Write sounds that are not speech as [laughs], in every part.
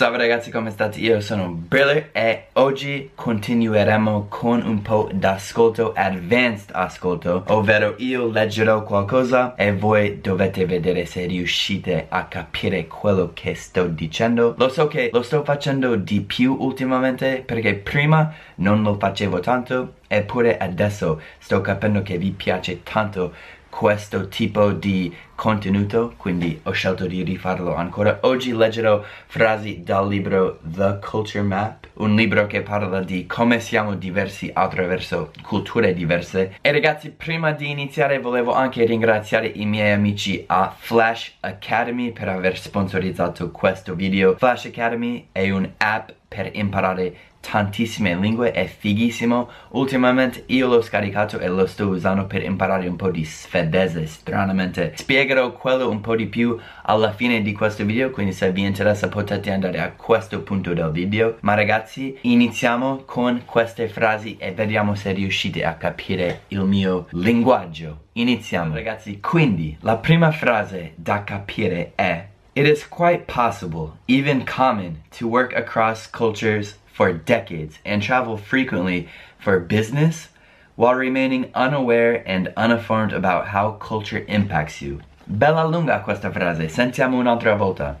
Salve ragazzi come state? Io sono Briller e oggi continueremo con un po' d'ascolto, advanced ascolto Ovvero io leggerò qualcosa e voi dovete vedere se riuscite a capire quello che sto dicendo Lo so che lo sto facendo di più ultimamente perché prima non lo facevo tanto Eppure adesso sto capendo che vi piace tanto questo tipo di contenuto quindi ho scelto di rifarlo ancora. Oggi leggerò frasi dal libro The Culture Map un libro che parla di come siamo diversi attraverso culture diverse. E ragazzi prima di iniziare volevo anche ringraziare i miei amici a Flash Academy per aver sponsorizzato questo video. Flash Academy è un'app per imparare tantissime lingue, è fighissimo. Ultimamente io l'ho scaricato e lo sto usando per imparare un po' di svedese, stranamente. Spiegherò quello un po' di più alla fine di questo video, quindi se vi interessa potete andare a questo punto del video. Ma ragazzi, iniziamo con queste frasi e vediamo se riuscite a capire il mio linguaggio. Iniziamo ragazzi, quindi la prima frase da capire è It is quite possible, even common, to work across cultures for decades and travel frequently for business while remaining unaware and uninformed about how culture impacts you. Bella lunga questa frase, sentiamo un'altra volta.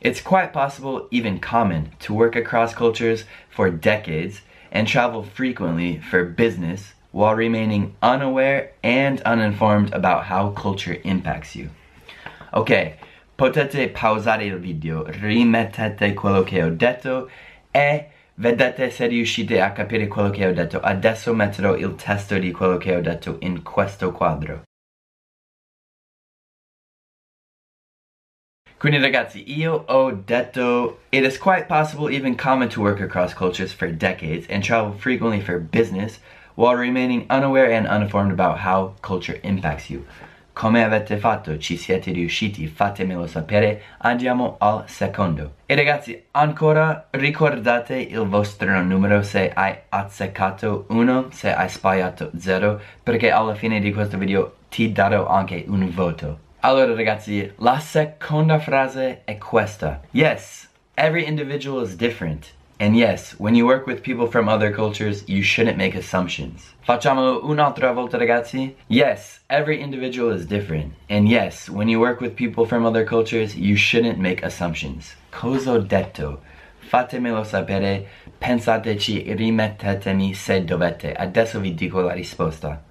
It's quite possible, even common, to work across cultures for decades and travel frequently for business while remaining unaware and uninformed about how culture impacts you. Ok, potete pausare il video, rimettete quello che ho detto e Vedete se riuscite a capire quello che ho detto. Adesso metterò il testo di quello che ho detto in questo quadro. Quindi ragazzi, io ho detto It is quite possible, even common to work across cultures for decades and travel frequently for business while remaining unaware and uninformed about how culture impacts you. Come avete fatto? Ci siete riusciti? Fatemelo sapere. Andiamo al secondo. E ragazzi, ancora ricordate il vostro numero se hai azzeccato 1, se hai sbagliato 0, perché alla fine di questo video ti darò anche un voto. Allora ragazzi, la seconda frase è questa. Yes, every individual is different. And yes, when you work with people from other cultures, you shouldn't make assumptions. Facciamo un'altra volta ragazzi? Yes, every individual is different. And yes, when you work with people from other cultures, you shouldn't make assumptions. Cosa detto? Fatemelo sapere, pensateci, rimettetemi se dovete. Adesso vi dico la risposta.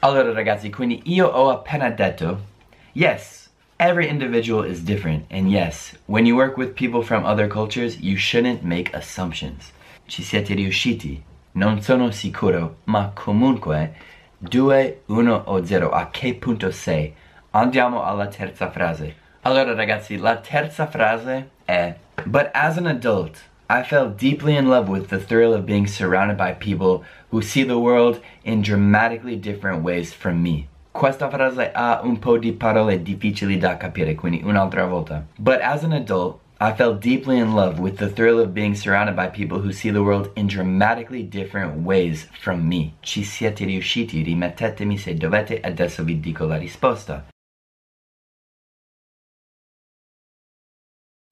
Allora ragazzi, quindi io ho appena detto Yes, Every individual is different, and yes, when you work with people from other cultures, you shouldn't make assumptions. Ci siete riusciti? Non sono sicuro, ma comunque 2, 1 o 0, a che punto sei? Andiamo alla terza frase. Allora ragazzi, la terza frase è But as an adult, I fell deeply in love with the thrill of being surrounded by people who see the world in dramatically different ways from me. Questa frase ha un po' di parole difficili da capire, quindi un'altra volta. But as an adult, I fell deeply in love with the thrill of being surrounded by people who see the world in dramatically different ways from me. Ci siete riusciti? Rimettetemi se dovete, adesso vi dico la risposta.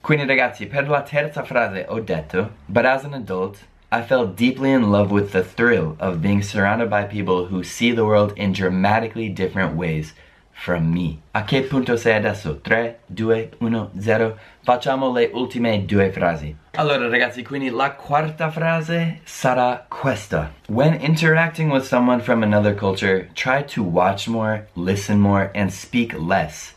Quindi ragazzi, per la terza frase ho detto, but as an adult, I fell deeply in love with the thrill of being surrounded by people who see the world in dramatically different ways from me. A che punto sei adesso? 3, 2, 1, 0. Facciamo le ultime due frasi. Allora ragazzi, quindi la quarta frase sarà questa. When interacting with someone from another culture, try to watch more, listen more, and speak less.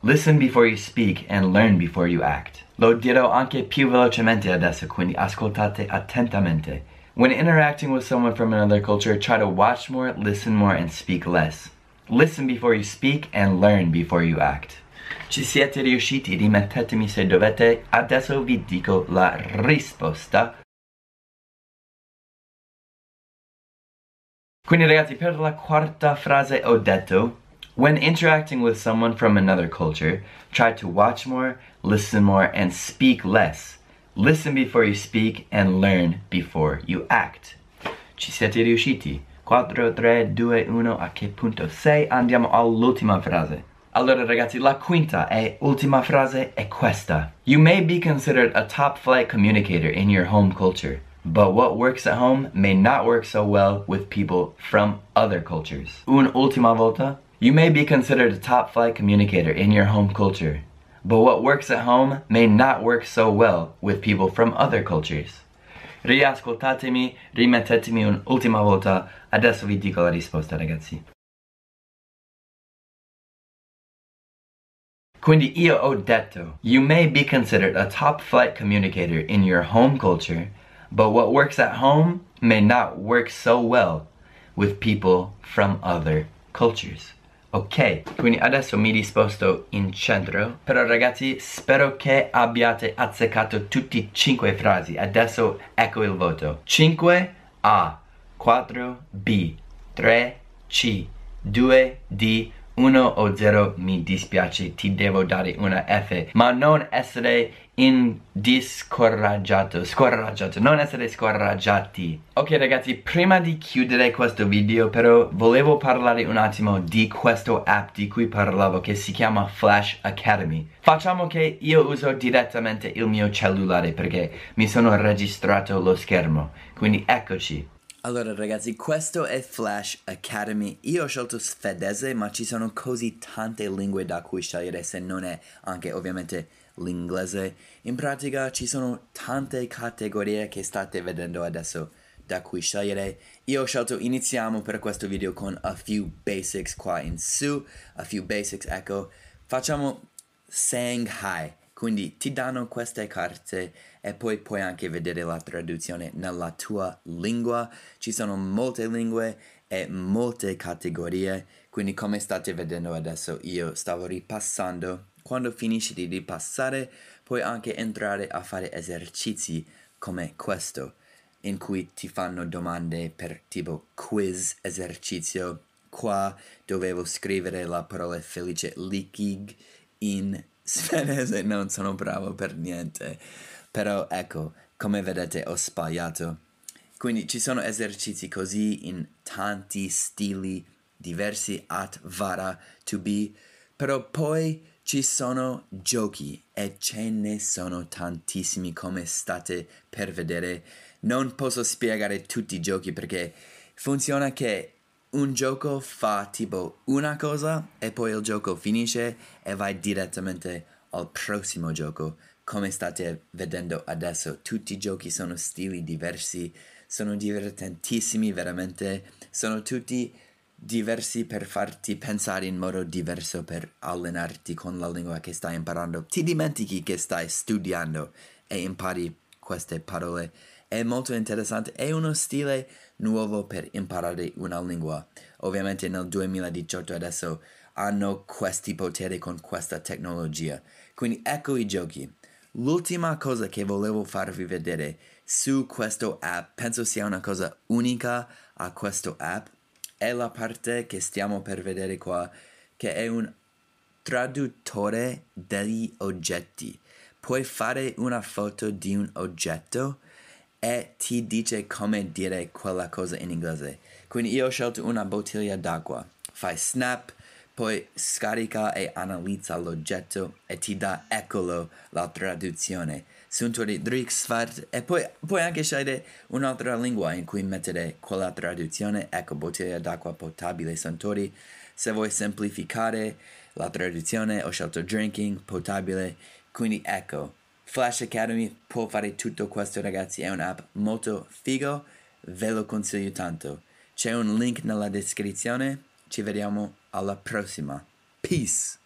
Listen before you speak and learn before you act. Lo dirò anche più velocemente adesso, quindi ascoltate attentamente. When interacting with someone from another culture, try to watch more, listen more, and speak less. Listen before you speak and learn before you act. Ci siete riusciti? Rimettetemi se dovete. Adesso vi dico la risposta. Quindi ragazzi, per la quarta frase ho detto When interacting with someone from another culture, try to watch more, listen more, and speak less. Listen before you speak and learn before you act. Ci siete riusciti? 4, 3, 2, 1, a che punto sei? Andiamo all'ultima frase. Allora ragazzi, la quinta e ultima frase è questa. You may be considered a top flight communicator in your home culture, but what works at home may not work so well with people from other cultures. Un'ultima volta. You may be considered a top flight communicator in your home culture, but what works at home may not work so well with people from other cultures. Riascoltatemi, rimettetemi un'ultima volta, adesso vi dico la risposta ragazzi. Quindi io ho detto, you may be considered a top flight communicator in your home culture, but what works at home may not work so well with people from other cultures. Ok, quindi adesso mi disposto in centro, però ragazzi spero che abbiate azzeccato tutti e cinque frasi. Adesso ecco il voto. 5 A, 4 B, 3 C, 2 D, 1 o 0 mi dispiace ti devo dare una F ma non essere indiscoraggiato scoraggiato non essere scoraggiati. Ok ragazzi prima di chiudere questo video però volevo parlare un attimo di questo app di cui parlavo che si chiama Flash Academy. Facciamo che io uso direttamente il mio cellulare perché mi sono registrato lo schermo. Quindi eccoci allora ragazzi, questo è Flash Academy. Io ho scelto svedese, ma ci sono così tante lingue da cui scegliere se non è anche ovviamente l'inglese. In pratica ci sono tante categorie che state vedendo adesso da cui scegliere. Io ho scelto, iniziamo per questo video con a few basics qua in su, a few basics, ecco. Facciamo saying hi. Quindi ti danno queste carte e poi puoi anche vedere la traduzione nella tua lingua. Ci sono molte lingue e molte categorie, quindi come state vedendo adesso io stavo ripassando. Quando finisci di ripassare puoi anche entrare a fare esercizi come questo, in cui ti fanno domande per tipo quiz esercizio. Qua dovevo scrivere la parola felice likig in [laughs] svedese non sono bravo per niente. Però ecco, come vedete ho sbagliato. Quindi ci sono esercizi così in tanti stili diversi at vara to be, però poi ci sono giochi e ce ne sono tantissimi come state per vedere. Non posso spiegare tutti i giochi perché funziona che un gioco fa tipo una cosa e poi il gioco finisce e vai direttamente al prossimo gioco. Come state vedendo adesso, tutti i giochi sono stili diversi, sono divertentissimi veramente, sono tutti diversi per farti pensare in modo diverso per allenarti con la lingua che stai imparando. Ti dimentichi che stai studiando e impari queste parole. È molto interessante, è uno stile nuovo per imparare una lingua. Ovviamente nel 2018 adesso hanno questi poteri con questa tecnologia. Quindi ecco i giochi. L'ultima cosa che volevo farvi vedere su questo app, penso sia una cosa unica a questo app, è la parte che stiamo per vedere qua, che è un traduttore degli oggetti. Puoi fare una foto di un oggetto e ti dice come dire quella cosa in inglese. Quindi io ho scelto una bottiglia d'acqua. Fai snap, poi scarica e analizza l'oggetto e ti dà eccolo la traduzione. Suntory Driksvart e poi puoi anche scegliere un'altra lingua in cui mettere quella traduzione. Ecco, bottiglia d'acqua potabile Suntory. Se vuoi semplificare la traduzione ho scelto drinking, potabile. Quindi ecco, Flash Academy può fare tutto questo ragazzi, è un'app molto figo, ve lo consiglio tanto. C'è un link nella descrizione, ci vediamo alla prossima. Peace!